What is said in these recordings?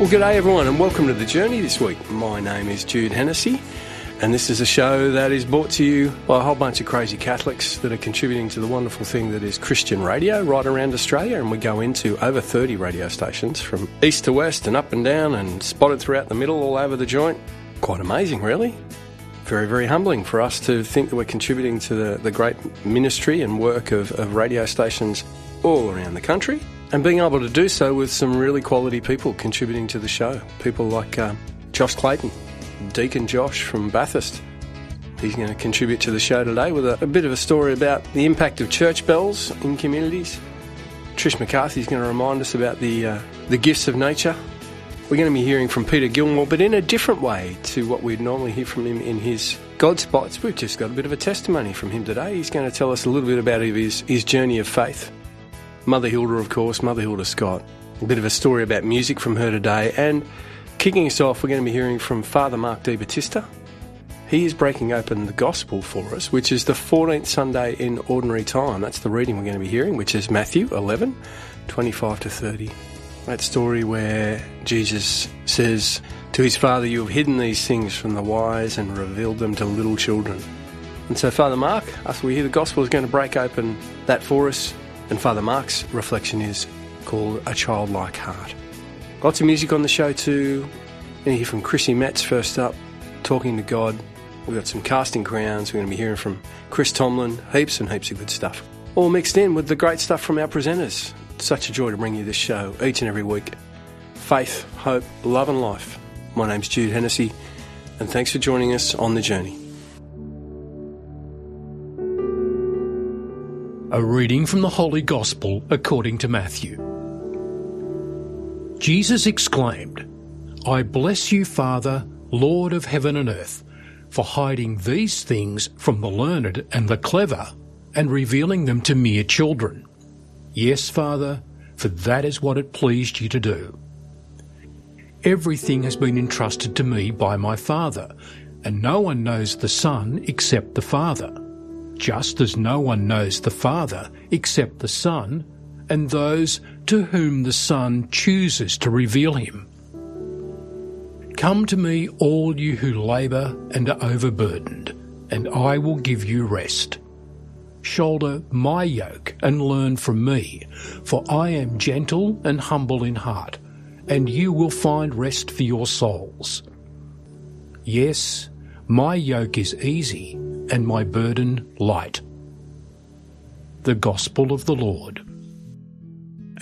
Well, g'day everyone, and welcome to the journey this week. My name is Jude Hennessy, and this is a show that is brought to you by a whole bunch of crazy Catholics that are contributing to the wonderful thing that is Christian radio right around Australia. And we go into over 30 radio stations from east to west and up and down and spotted throughout the middle all over the joint. Quite amazing, really. Very, very humbling for us to think that we're contributing to the, the great ministry and work of, of radio stations all around the country and being able to do so with some really quality people contributing to the show. People like um, Josh Clayton, Deacon Josh from Bathurst. He's going to contribute to the show today with a, a bit of a story about the impact of church bells in communities. Trish McCarthy is going to remind us about the uh, the gifts of nature. We're going to be hearing from Peter Gilmore, but in a different way to what we'd normally hear from him in his God spots. We've just got a bit of a testimony from him today. He's going to tell us a little bit about his, his journey of faith. Mother Hilda, of course, Mother Hilda Scott. A bit of a story about music from her today. And kicking us off, we're going to be hearing from Father Mark De Battista. He is breaking open the Gospel for us, which is the 14th Sunday in Ordinary Time. That's the reading we're going to be hearing, which is Matthew 11, 25 to 30. That story where Jesus says to his Father, You have hidden these things from the wise and revealed them to little children. And so, Father Mark, after we hear the Gospel, is going to break open that for us and Father Mark's reflection is called A Childlike Heart. Lots of music on the show too. Going to hear from Chrissy Metz first up, talking to God. We've got some casting crowns. We're going to be hearing from Chris Tomlin, heaps and heaps of good stuff. All mixed in with the great stuff from our presenters. Such a joy to bring you this show each and every week. Faith, hope, love, and life. My name's Jude Hennessy, and thanks for joining us on the journey. A reading from the Holy Gospel according to Matthew. Jesus exclaimed, I bless you, Father, Lord of heaven and earth, for hiding these things from the learned and the clever and revealing them to mere children. Yes, Father, for that is what it pleased you to do. Everything has been entrusted to me by my Father, and no one knows the Son except the Father just as no one knows the Father except the Son, and those to whom the Son chooses to reveal him. Come to me, all you who labour and are overburdened, and I will give you rest. Shoulder my yoke and learn from me, for I am gentle and humble in heart, and you will find rest for your souls. Yes, my yoke is easy and my burden light. The Gospel of the Lord.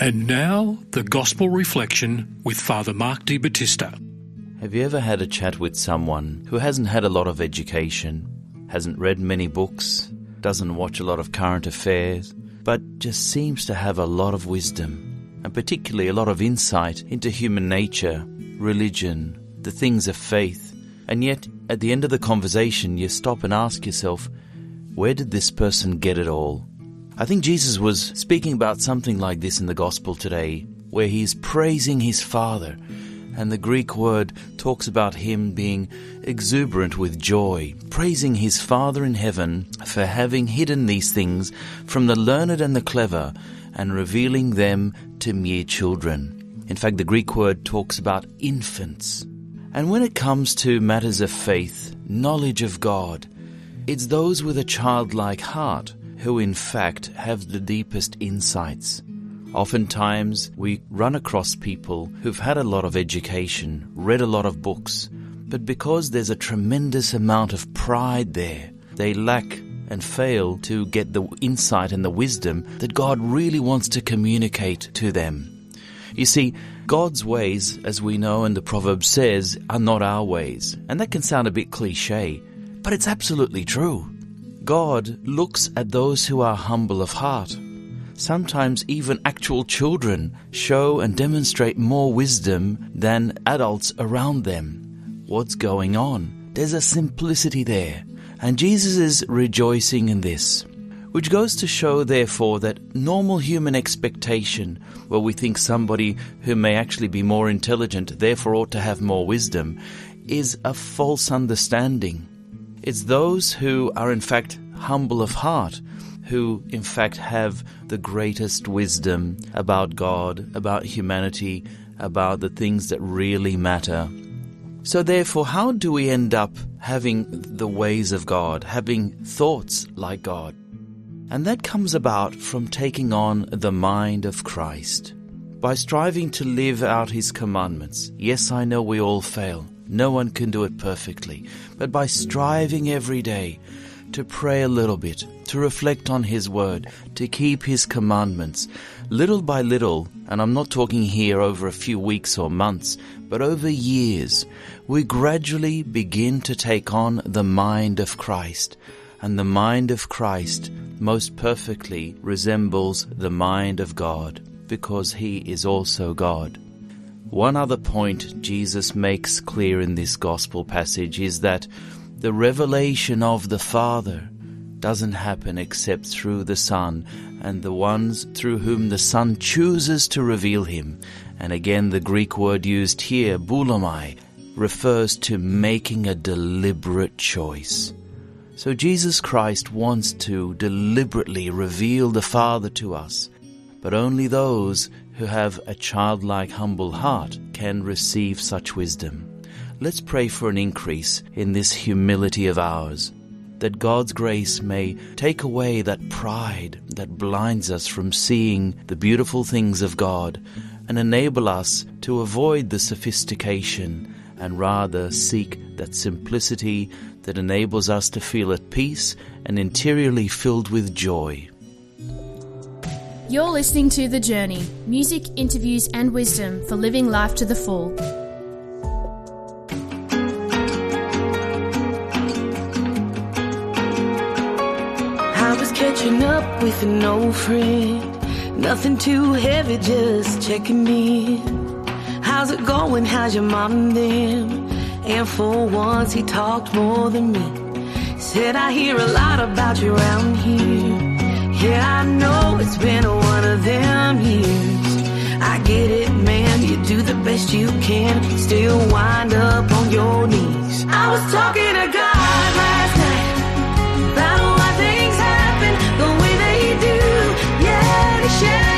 And now, the Gospel Reflection with Father Mark De Battista. Have you ever had a chat with someone who hasn't had a lot of education, hasn't read many books, doesn't watch a lot of current affairs, but just seems to have a lot of wisdom, and particularly a lot of insight into human nature, religion, the things of faith, and yet, at the end of the conversation, you stop and ask yourself, where did this person get it all? I think Jesus was speaking about something like this in the Gospel today, where he's praising his Father. And the Greek word talks about him being exuberant with joy, praising his Father in heaven for having hidden these things from the learned and the clever and revealing them to mere children. In fact, the Greek word talks about infants. And when it comes to matters of faith, knowledge of God, it's those with a childlike heart who, in fact, have the deepest insights. Oftentimes, we run across people who've had a lot of education, read a lot of books, but because there's a tremendous amount of pride there, they lack and fail to get the insight and the wisdom that God really wants to communicate to them. You see, God's ways, as we know and the proverb says, are not our ways. And that can sound a bit cliche, but it's absolutely true. God looks at those who are humble of heart. Sometimes even actual children show and demonstrate more wisdom than adults around them. What's going on? There's a simplicity there. And Jesus is rejoicing in this. Which goes to show, therefore, that normal human expectation, where we think somebody who may actually be more intelligent therefore ought to have more wisdom, is a false understanding. It's those who are in fact humble of heart who in fact have the greatest wisdom about God, about humanity, about the things that really matter. So, therefore, how do we end up having the ways of God, having thoughts like God? And that comes about from taking on the mind of Christ. By striving to live out His commandments. Yes, I know we all fail. No one can do it perfectly. But by striving every day to pray a little bit, to reflect on His Word, to keep His commandments, little by little, and I'm not talking here over a few weeks or months, but over years, we gradually begin to take on the mind of Christ and the mind of Christ most perfectly resembles the mind of God because he is also God. One other point Jesus makes clear in this gospel passage is that the revelation of the Father doesn't happen except through the Son and the ones through whom the Son chooses to reveal him. And again, the Greek word used here, boulomai, refers to making a deliberate choice. So Jesus Christ wants to deliberately reveal the Father to us, but only those who have a childlike, humble heart can receive such wisdom. Let's pray for an increase in this humility of ours, that God's grace may take away that pride that blinds us from seeing the beautiful things of God and enable us to avoid the sophistication and rather seek that simplicity that enables us to feel at peace and interiorly filled with joy. You're listening to The Journey music, interviews, and wisdom for living life to the full. I was catching up with an old friend. Nothing too heavy, just checking in. How's it going? How's your mom and them? And for once, he talked more than me. Said, I hear a lot about you around here. Yeah, I know it's been one of them years. I get it, man. You do the best you can, still wind up on your knees. I was talking to God last night about why things happen the way they do. Yeah,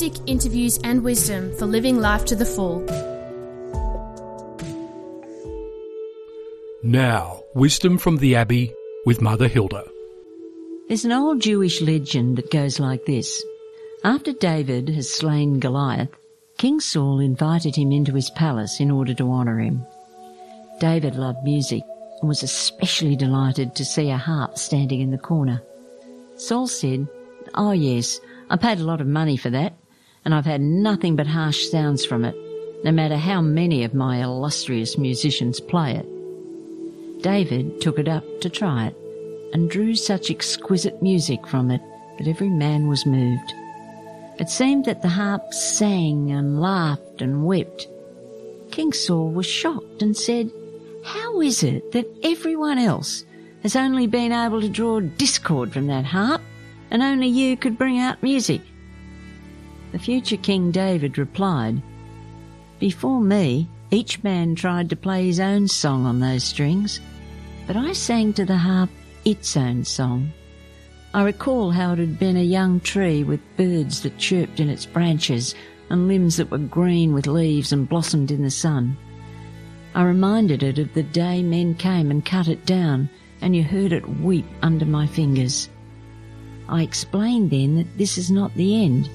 music, interviews, and wisdom for living life to the full. Now, wisdom from the Abbey with Mother Hilda. There's an old Jewish legend that goes like this. After David has slain Goliath, King Saul invited him into his palace in order to honour him. David loved music and was especially delighted to see a harp standing in the corner. Saul said, Oh yes, I paid a lot of money for that, and I've had nothing but harsh sounds from it, no matter how many of my illustrious musicians play it. David took it up to try it, and drew such exquisite music from it that every man was moved. It seemed that the harp sang and laughed and wept. King Saul was shocked and said, How is it that everyone else has only been able to draw discord from that harp and only you could bring out music? The future King David replied, Before me, each man tried to play his own song on those strings, but I sang to the harp its own song. I recall how it had been a young tree with birds that chirped in its branches and limbs that were green with leaves and blossomed in the sun. I reminded it of the day men came and cut it down and you heard it weep under my fingers. I explained then that this is not the end.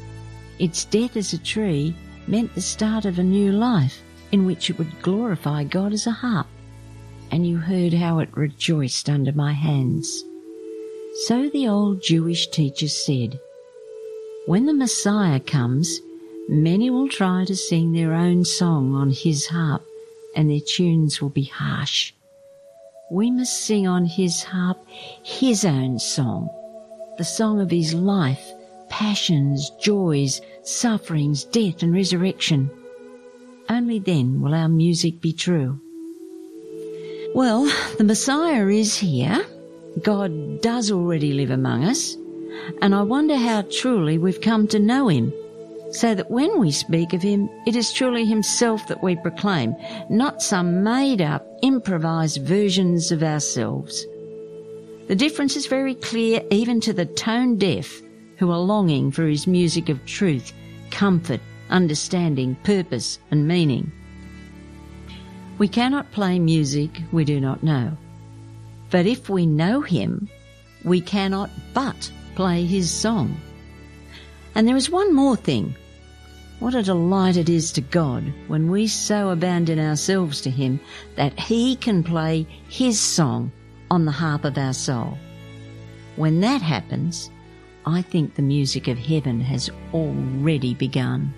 Its death as a tree meant the start of a new life in which it would glorify God as a harp. And you heard how it rejoiced under my hands. So the old Jewish teachers said, When the Messiah comes, many will try to sing their own song on his harp, and their tunes will be harsh. We must sing on his harp his own song, the song of his life, passions, joys, sufferings, death, and resurrection. Only then will our music be true. Well, the Messiah is here God does already live among us, and I wonder how truly we've come to know Him, so that when we speak of Him, it is truly Himself that we proclaim, not some made up, improvised versions of ourselves. The difference is very clear even to the tone deaf who are longing for His music of truth, comfort, understanding, purpose, and meaning. We cannot play music we do not know. But if we know him, we cannot but play his song. And there is one more thing. What a delight it is to God when we so abandon ourselves to him that he can play his song on the harp of our soul. When that happens, I think the music of heaven has already begun.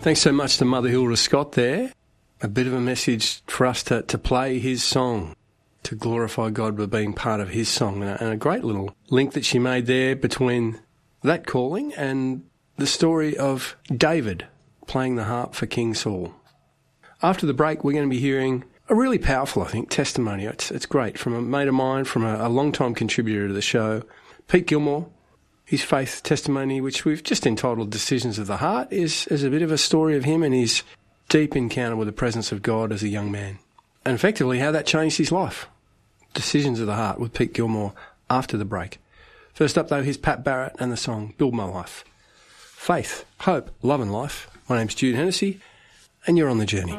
Thanks so much to Mother Hilda Scott there. A bit of a message for us to, to play his song to glorify God by being part of His song. And a, great little link that she made there between that calling and the story of David playing the harp for King Saul. After the break, we're going to be hearing a really powerful, I think, testimony. It's, it's great from a mate of mine, from a, a long-time contributor to the show, Pete Gilmore. His faith testimony, which we've just entitled Decisions of the Heart, is, is a bit of a story of him and his deep encounter with the presence of God as a young man. And effectively, how that changed his life. Decisions of the Heart with Pete Gilmore after the break. First up, though, here's Pat Barrett and the song Build My Life. Faith, hope, love, and life. My name's Jude Hennessy, and you're on the journey.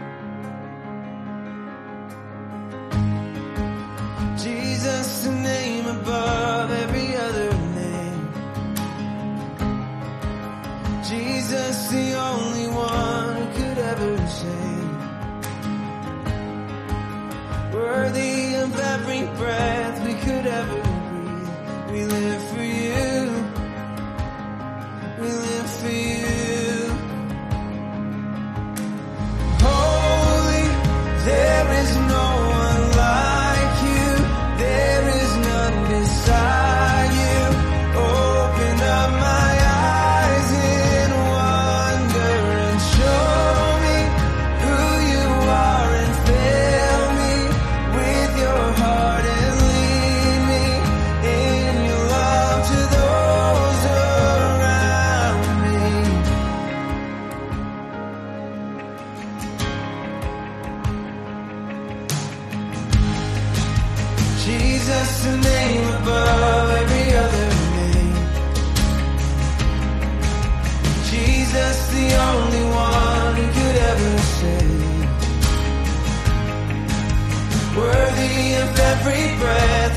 Jesus, the only one who could ever save. Worthy of every breath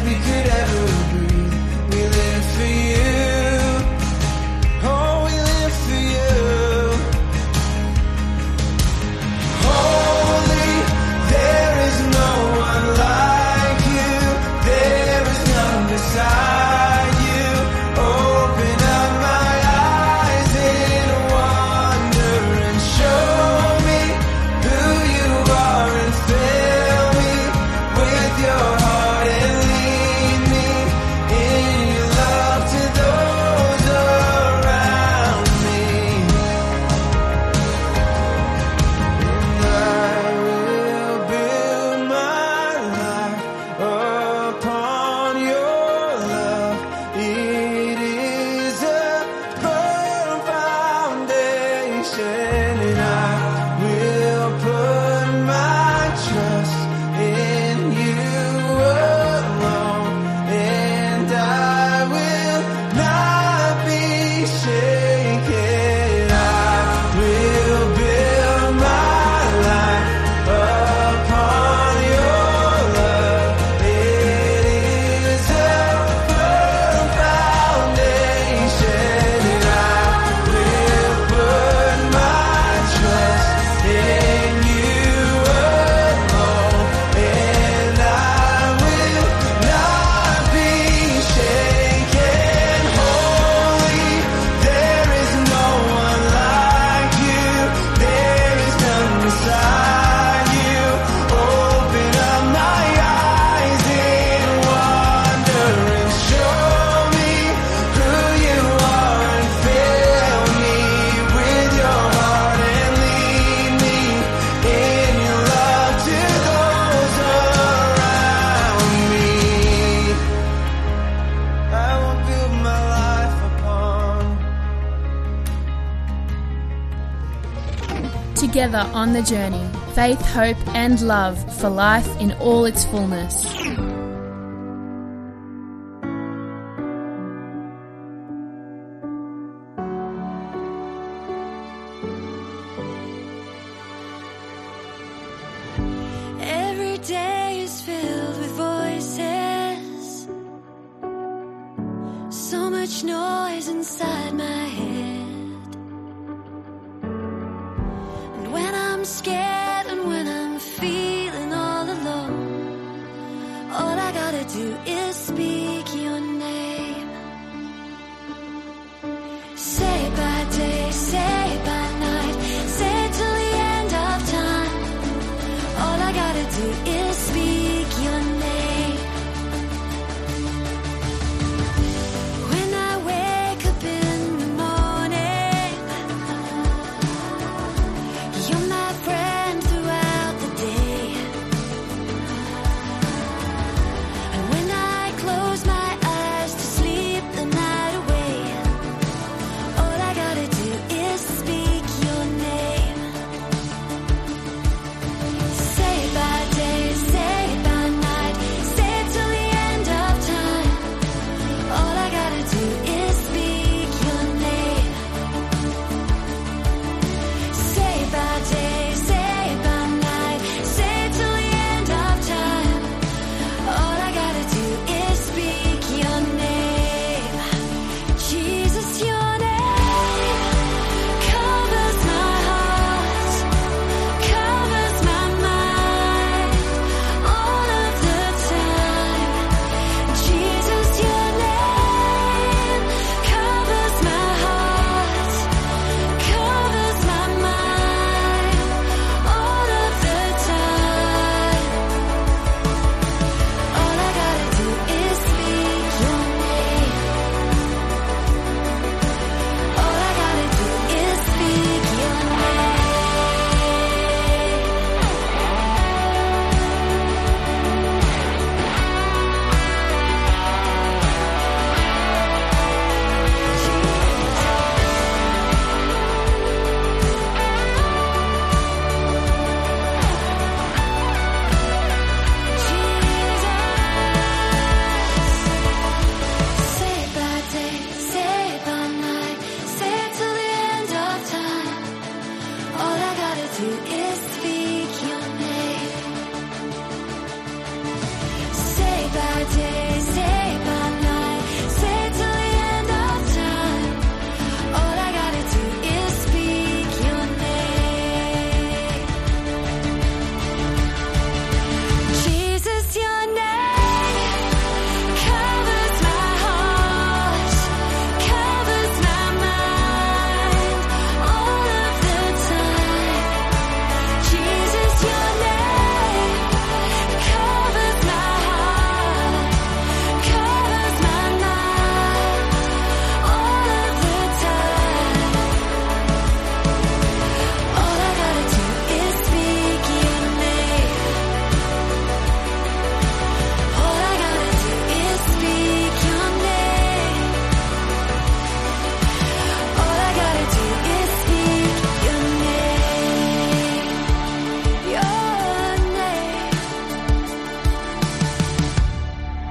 on the journey faith, hope, and love for life in all its fullness.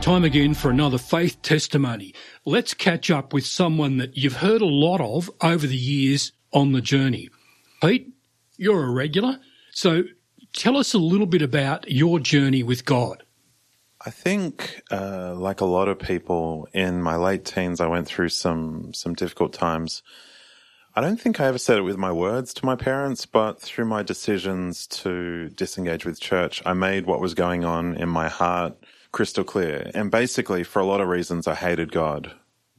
Time again for another faith testimony. Let's catch up with someone that you've heard a lot of over the years on the journey. Pete, you're a regular, so tell us a little bit about your journey with God. I think, uh, like a lot of people in my late teens, I went through some some difficult times. I don't think I ever said it with my words to my parents, but through my decisions to disengage with church, I made what was going on in my heart crystal clear. And basically, for a lot of reasons, I hated God.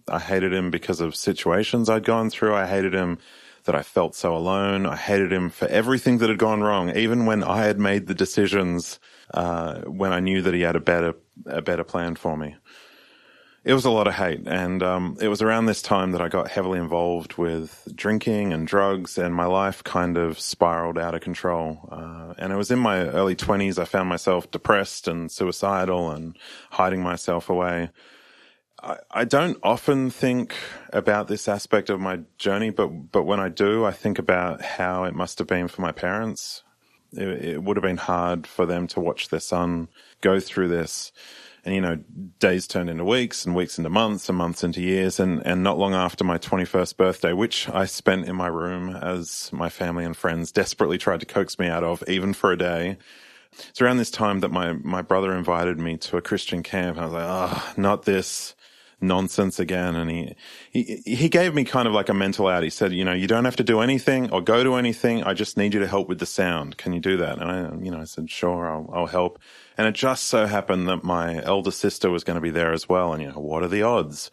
I hated him because of situations I'd gone through. I hated him that I felt so alone. I hated him for everything that had gone wrong, even when I had made the decisions uh, when I knew that he had a better a better plan for me. It was a lot of hate, and um, it was around this time that I got heavily involved with drinking and drugs, and my life kind of spiraled out of control. Uh, and it was in my early twenties I found myself depressed and suicidal and hiding myself away. I, I don't often think about this aspect of my journey, but but when I do, I think about how it must have been for my parents. It, it would have been hard for them to watch their son go through this. And, you know, days turned into weeks and weeks into months and months into years. And, and not long after my 21st birthday, which I spent in my room as my family and friends desperately tried to coax me out of, even for a day. It's around this time that my, my brother invited me to a Christian camp. I was like, oh, not this nonsense again. And he, he, he gave me kind of like a mental out. He said, you know, you don't have to do anything or go to anything. I just need you to help with the sound. Can you do that? And I, you know, I said, sure, I'll, I'll help. And it just so happened that my elder sister was going to be there as well. And, you know, what are the odds?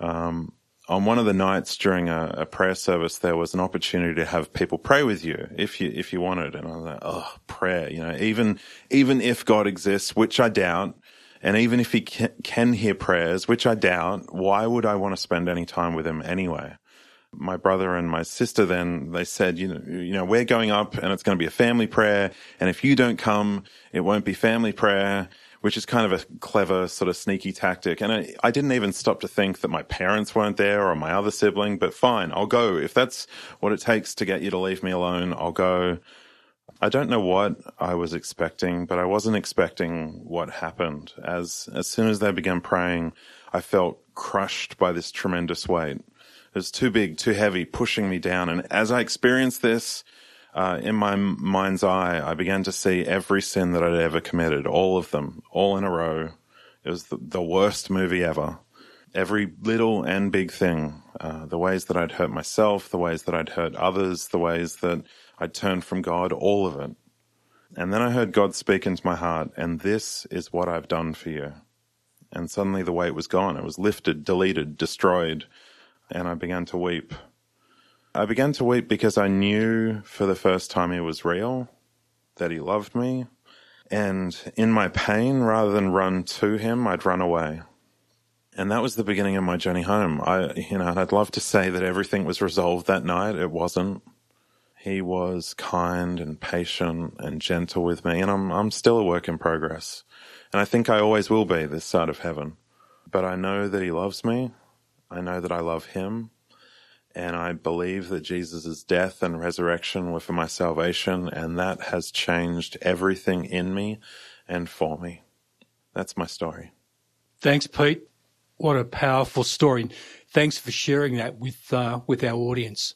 Um, on one of the nights during a, a, prayer service, there was an opportunity to have people pray with you if you, if you wanted. And I was like, oh, prayer, you know, even, even if God exists, which I doubt, and even if he can, hear prayers, which I doubt, why would I want to spend any time with him anyway? My brother and my sister then, they said, you know, you know, we're going up and it's going to be a family prayer. And if you don't come, it won't be family prayer, which is kind of a clever sort of sneaky tactic. And I, I didn't even stop to think that my parents weren't there or my other sibling, but fine, I'll go. If that's what it takes to get you to leave me alone, I'll go. I don't know what I was expecting, but I wasn't expecting what happened. As as soon as they began praying, I felt crushed by this tremendous weight. It was too big, too heavy, pushing me down. And as I experienced this uh, in my mind's eye, I began to see every sin that I'd ever committed, all of them, all in a row. It was the, the worst movie ever. Every little and big thing, uh, the ways that I'd hurt myself, the ways that I'd hurt others, the ways that I'd turned from God, all of it. And then I heard God speak into my heart, and this is what I've done for you. And suddenly the weight was gone. It was lifted, deleted, destroyed. And I began to weep. I began to weep because I knew for the first time he was real, that he loved me. And in my pain, rather than run to him, I'd run away. And that was the beginning of my journey home. I, you know, I'd love to say that everything was resolved that night. It wasn't. He was kind and patient and gentle with me, and I'm I'm still a work in progress. And I think I always will be this side of heaven. But I know that he loves me. I know that I love him. And I believe that Jesus' death and resurrection were for my salvation, and that has changed everything in me and for me. That's my story. Thanks, Pete. What a powerful story. Thanks for sharing that with uh, with our audience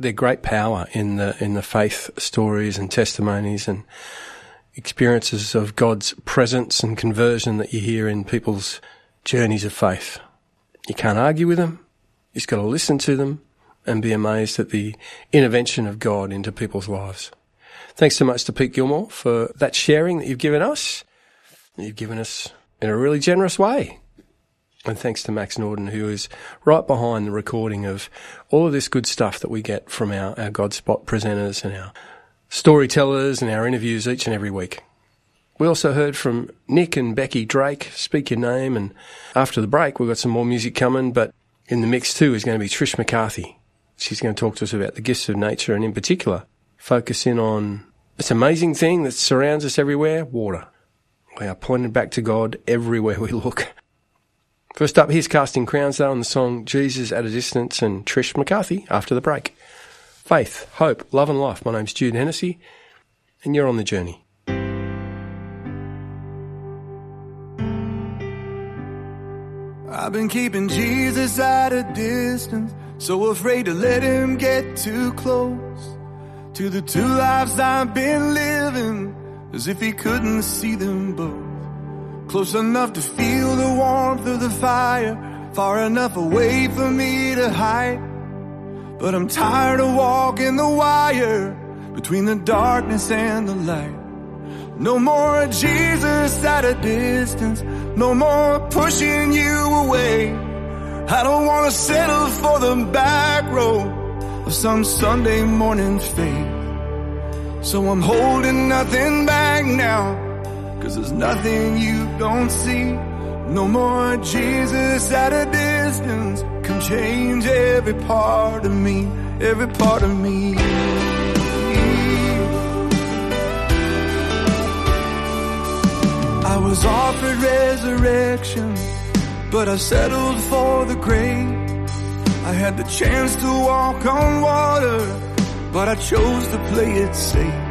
there's great power in the in the faith stories and testimonies and experiences of God's presence and conversion that you hear in people's journeys of faith. You can't argue with them. You just got to listen to them and be amazed at the intervention of God into people's lives. Thanks so much to Pete Gilmore for that sharing that you've given us. You've given us in a really generous way. And thanks to Max Norden, who is right behind the recording of all of this good stuff that we get from our, our Godspot presenters and our storytellers and our interviews each and every week. We also heard from Nick and Becky Drake, Speak Your Name, and after the break, we've got some more music coming, but in the mix too is going to be Trish McCarthy. She's going to talk to us about the gifts of nature and in particular, focus in on this amazing thing that surrounds us everywhere, water. We are pointed back to God everywhere we look. First up, here's Casting Crowns though on the song Jesus at a Distance and Trish McCarthy after the break. Faith, hope, love and life. My name's Jude Hennessy and you're on the journey. I've been keeping Jesus at a distance, so afraid to let him get too close to the two lives I've been living, as if he couldn't see them both. Close enough to feel the warmth of the fire, far enough away for me to hide. But I'm tired of walking the wire between the darkness and the light. No more Jesus at a distance, no more pushing you away. I don't wanna settle for the back row of some Sunday morning faith. So I'm holding nothing back now, cause there's nothing you don't see. No more Jesus at a distance, can change every part of me, every part of me. I was offered resurrection, but I settled for the grave. I had the chance to walk on water, but I chose to play it safe.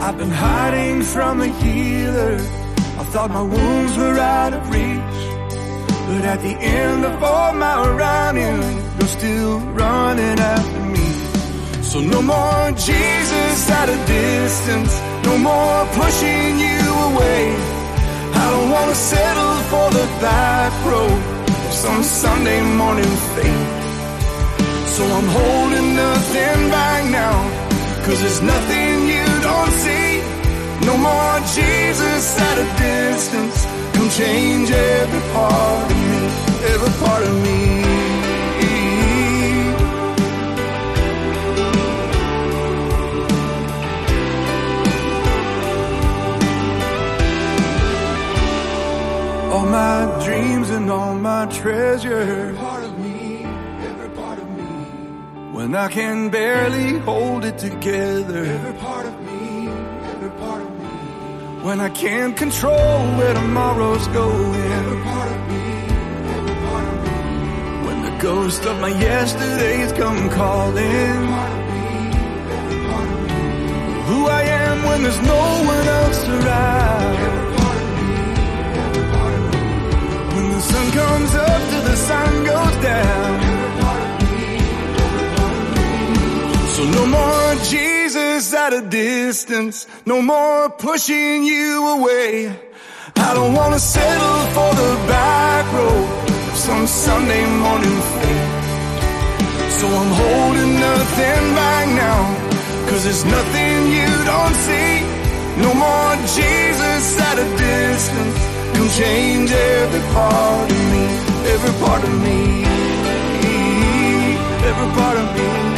I've been hiding from a healer. I thought my wounds were out of reach. But at the end of all my running, you're still running after me. So no more Jesus at a distance, no more pushing you away. I don't wanna settle for the back row of some Sunday morning faith. So I'm holding nothing back now, cause there's nothing don't see. No more Jesus at a distance, come change every part of me, every part of me. All my dreams and all my treasure. Part of me, every part of me. When I can barely hold it together. When I can't control where tomorrow's going. Every part of me, every part of me. When the ghost of my yesterdays come calling. Part of me, every part of me. Who I am when there's no one else around. Every part of me, every part of me. When the sun comes up till the sun goes down. So no more Jesus at a distance, no more pushing you away. I don't wanna settle for the back row of some Sunday morning faith. So I'm holding nothing back now, cause there's nothing you don't see. No more Jesus at a distance, come change every part of me, every part of me, every part of me.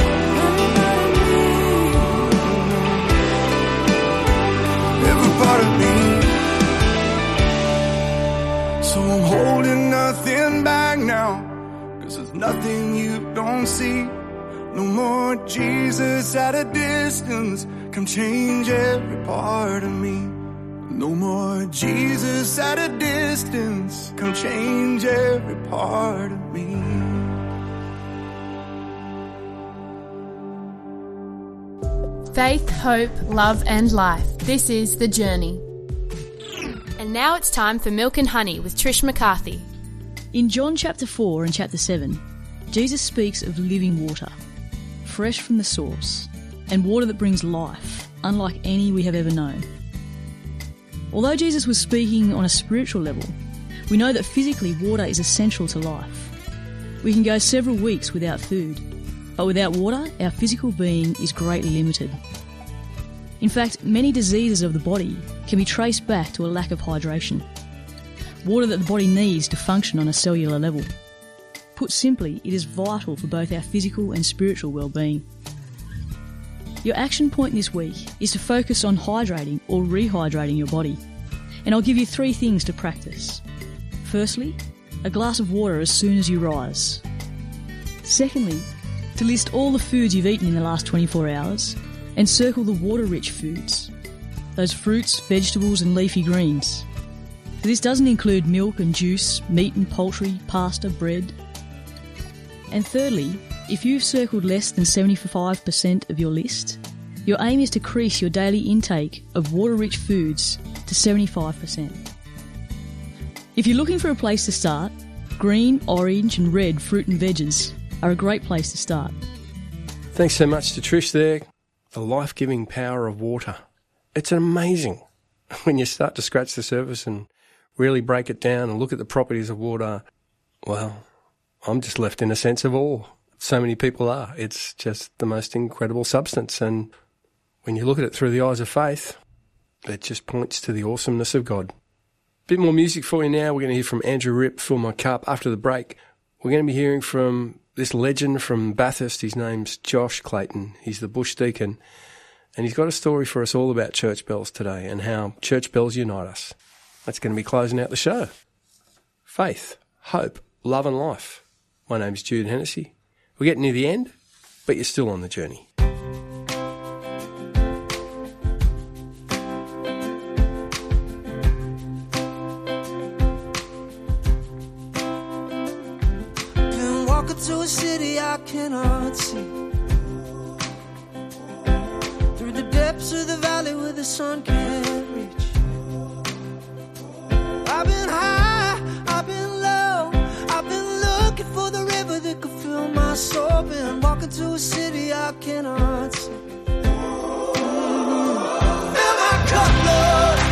I'm holding nothing back now, cause there's nothing you don't see. No more Jesus at a distance, come change every part of me. No more Jesus at a distance, come change every part of me. Faith, hope, love, and life. This is The Journey. And now it's time for Milk and Honey with Trish McCarthy. In John chapter 4 and chapter 7, Jesus speaks of living water, fresh from the source, and water that brings life, unlike any we have ever known. Although Jesus was speaking on a spiritual level, we know that physically water is essential to life. We can go several weeks without food, but without water, our physical being is greatly limited. In fact, many diseases of the body can be traced back to a lack of hydration. Water that the body needs to function on a cellular level. Put simply, it is vital for both our physical and spiritual well-being. Your action point this week is to focus on hydrating or rehydrating your body. And I'll give you three things to practice. Firstly, a glass of water as soon as you rise. Secondly, to list all the foods you've eaten in the last 24 hours and circle the water rich foods. Those fruits, vegetables, and leafy greens. This doesn't include milk and juice, meat and poultry, pasta, bread. And thirdly, if you've circled less than 75% of your list, your aim is to increase your daily intake of water rich foods to 75%. If you're looking for a place to start, Green, orange, and red fruit and veggies are a great place to start. Thanks so much to Trish there. The life giving power of water. It's amazing when you start to scratch the surface and really break it down and look at the properties of water. Well, I'm just left in a sense of awe. So many people are. It's just the most incredible substance. And when you look at it through the eyes of faith, it just points to the awesomeness of God. Bit more music for you now. We're going to hear from Andrew Ripp, Fill My Cup. After the break, we're going to be hearing from this legend from Bathurst. His name's Josh Clayton. He's the bush deacon. And he's got a story for us all about church bells today and how church bells unite us. That's going to be closing out the show. Faith, hope, love, and life. My name's Jude Hennessy. We're getting near the end, but you're still on the journey. Through the depths of the valley where the sun can't reach. I've been high, I've been low. I've been looking for the river that could fill my soul. Been walking to a city I cannot see. Fill my cup, Lord.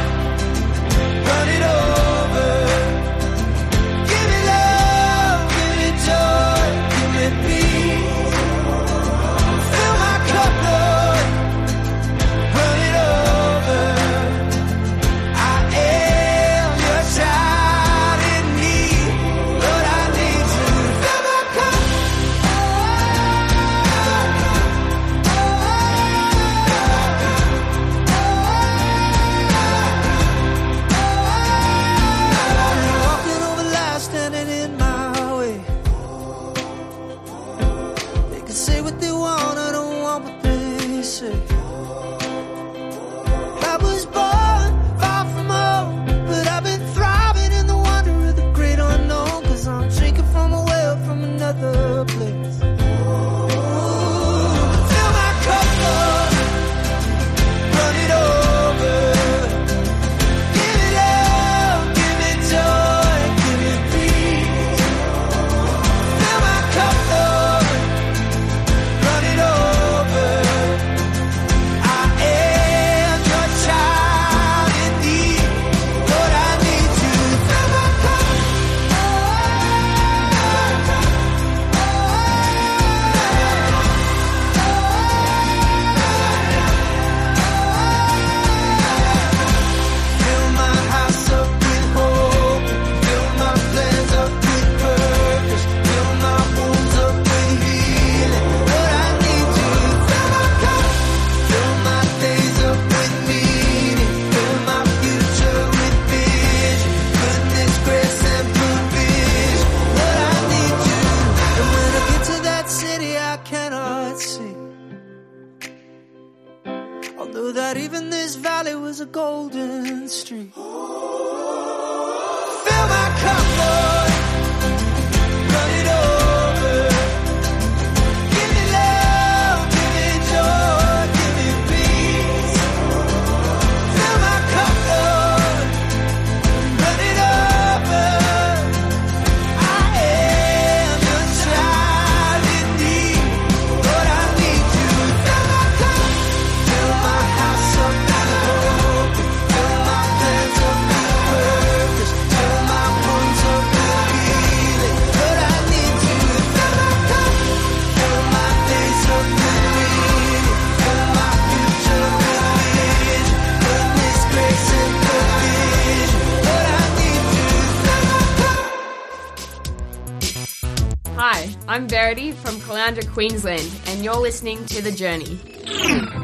Caloundra, Queensland, and you're listening to The Journey.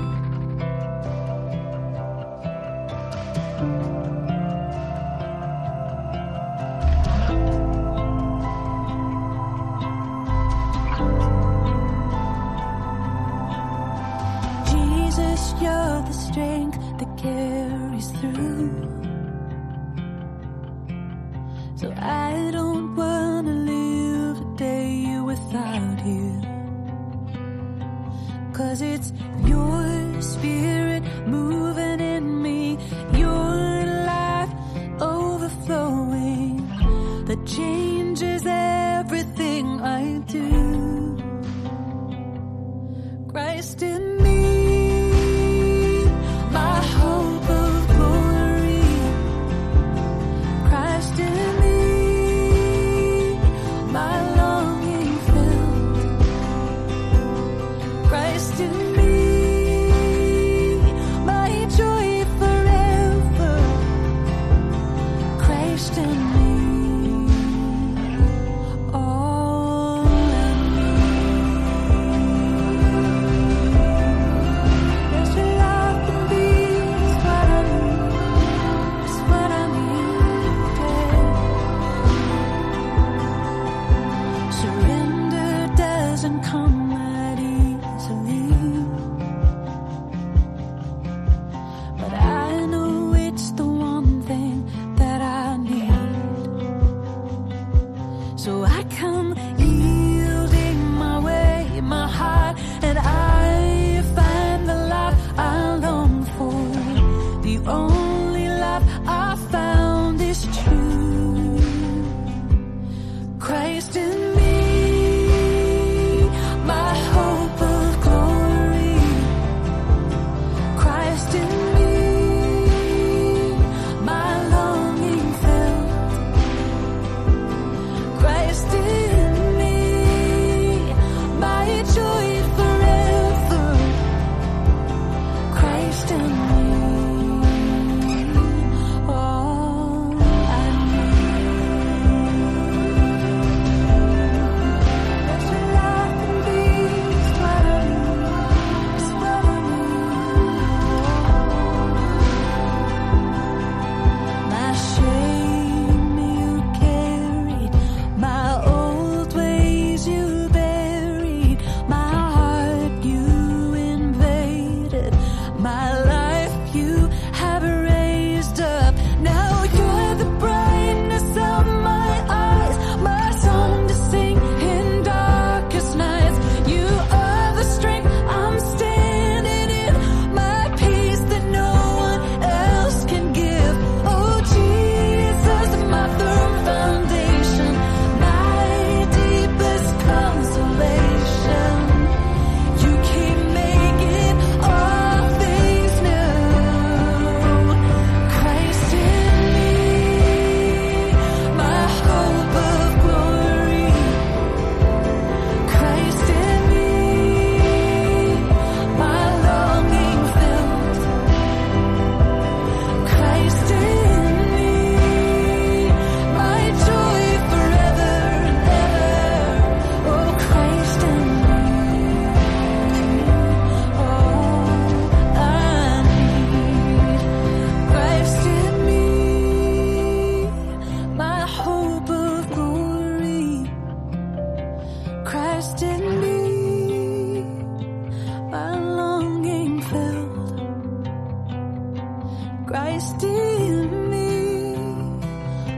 steal me,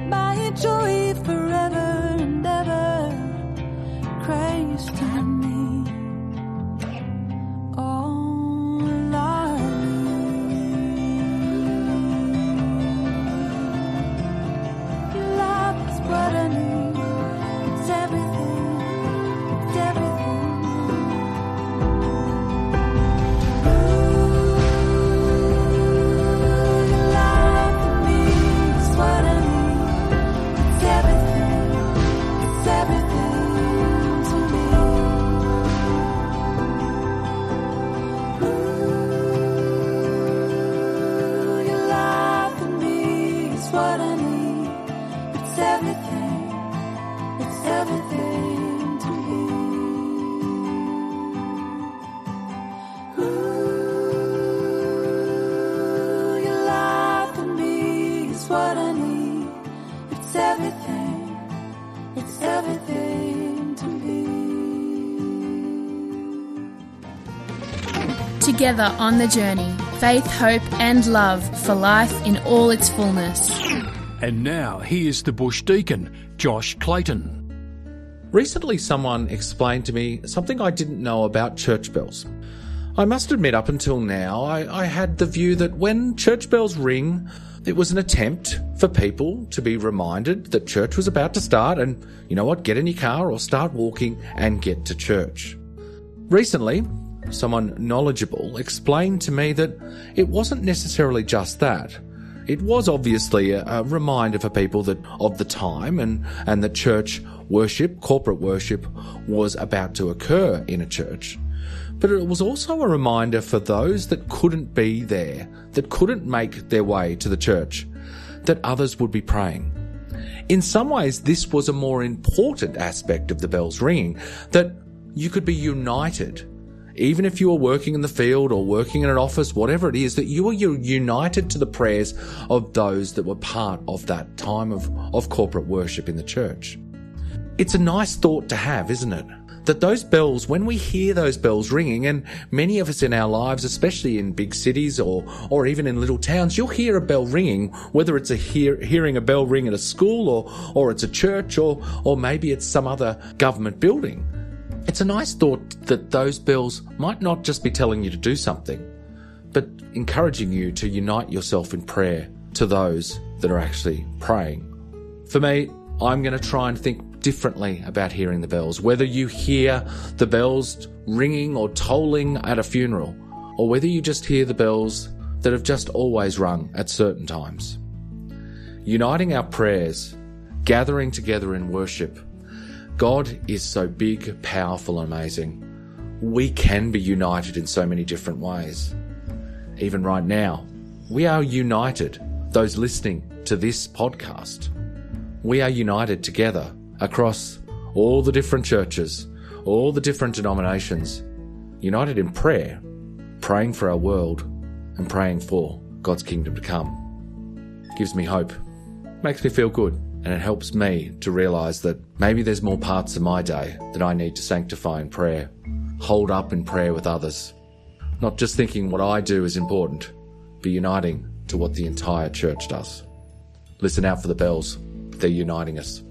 my joy forever and ever, Christ. Together on the journey, faith, hope, and love for life in all its fullness. And now here's the bush deacon, Josh Clayton. Recently, someone explained to me something I didn't know about church bells. I must admit, up until now, I, I had the view that when church bells ring, it was an attempt for people to be reminded that church was about to start and, you know what, get in your car or start walking and get to church. Recently, someone knowledgeable explained to me that it wasn't necessarily just that. It was obviously a, a reminder for people that of the time and, and that church worship, corporate worship, was about to occur in a church. But it was also a reminder for those that couldn't be there, that couldn't make their way to the church, that others would be praying. In some ways, this was a more important aspect of the bells ringing, that you could be united. Even if you were working in the field or working in an office, whatever it is, that you are united to the prayers of those that were part of that time of, of corporate worship in the church. It's a nice thought to have, isn't it? That those bells, when we hear those bells ringing, and many of us in our lives, especially in big cities or, or even in little towns, you'll hear a bell ringing, whether it's a hear, hearing a bell ring at a school or, or it's a church or, or maybe it's some other government building. It's a nice thought that those bells might not just be telling you to do something, but encouraging you to unite yourself in prayer to those that are actually praying. For me, I'm going to try and think differently about hearing the bells. Whether you hear the bells ringing or tolling at a funeral, or whether you just hear the bells that have just always rung at certain times. Uniting our prayers, gathering together in worship. God is so big, powerful, and amazing. We can be united in so many different ways. Even right now, we are united, those listening to this podcast. We are united together across all the different churches, all the different denominations, united in prayer, praying for our world and praying for God's kingdom to come. Gives me hope, makes me feel good, and it helps me to realize that maybe there's more parts of my day that I need to sanctify in prayer, hold up in prayer with others. Not just thinking what I do is important, but uniting to what the entire church does. Listen out for the bells. They're uniting us.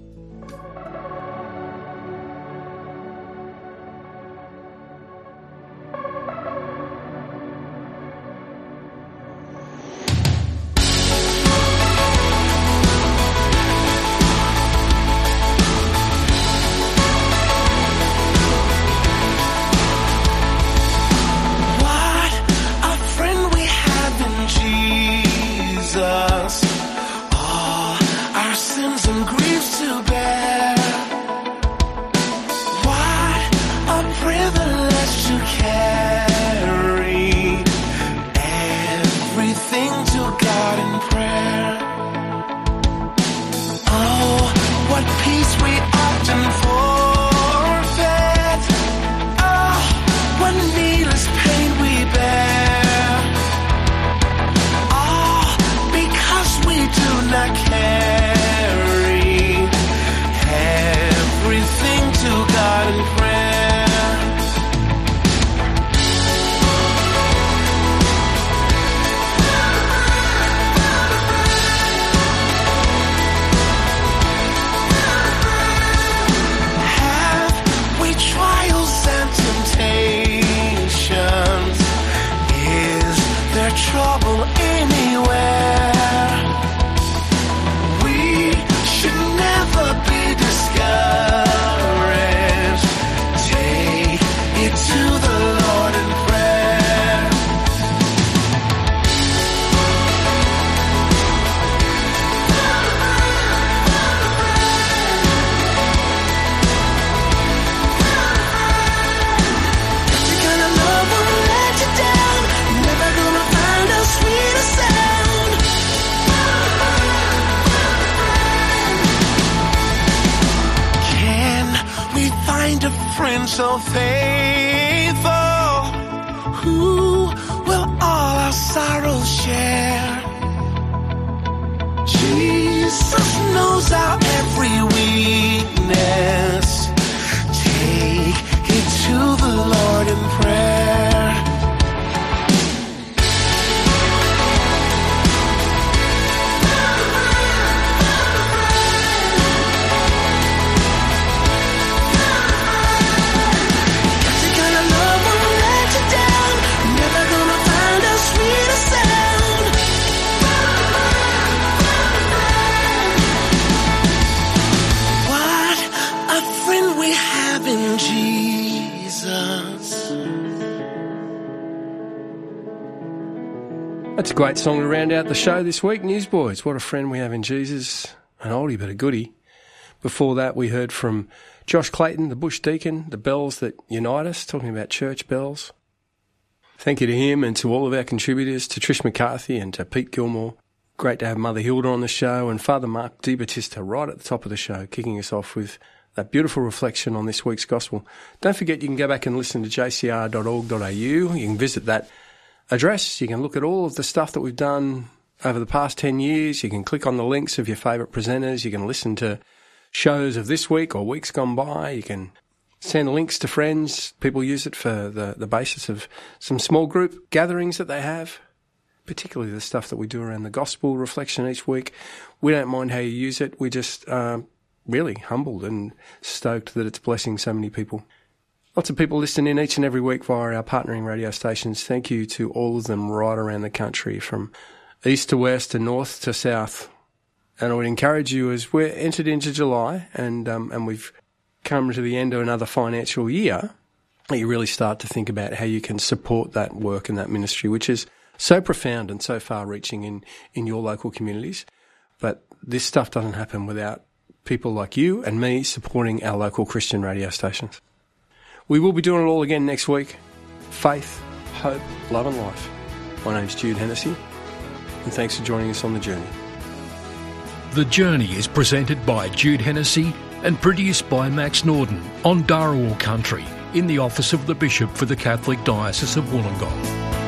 Great song to round out the show this week, Newsboys. What a friend we have in Jesus. An oldie but a goodie. Before that, we heard from Josh Clayton, the Bush Deacon, the bells that unite us, talking about church bells. Thank you to him and to all of our contributors, to Trish McCarthy and to Pete Gilmore. Great to have Mother Hilda on the show and Father Mark De Battista right at the top of the show, kicking us off with that beautiful reflection on this week's gospel. Don't forget you can go back and listen to jcr.org.au. You can visit that address. You can look at all of the stuff that we've done over the past 10 years. You can click on the links of your favourite presenters. You can listen to shows of this week or weeks gone by. You can send links to friends. People use it for the, the basis of some small group gatherings that they have, particularly the stuff that we do around the gospel reflection each week. We don't mind how you use it. We just uh, really humbled and stoked that it's blessing so many people. Lots of people listening in each and every week via our partnering radio stations. Thank you to all of them right around the country, from east to west and north to south. And I would encourage you as we're entered into July and um, and we've come to the end of another financial year, that you really start to think about how you can support that work and that ministry, which is so profound and so far reaching in, in your local communities. But this stuff doesn't happen without people like you and me supporting our local Christian radio stations. We will be doing it all again next week. Faith, hope, love and life. My name's Jude Hennessy and thanks for joining us on the journey. The Journey is presented by Jude Hennessy and produced by Max Norden on Darawal Country in the office of the Bishop for the Catholic Diocese of Wollongong.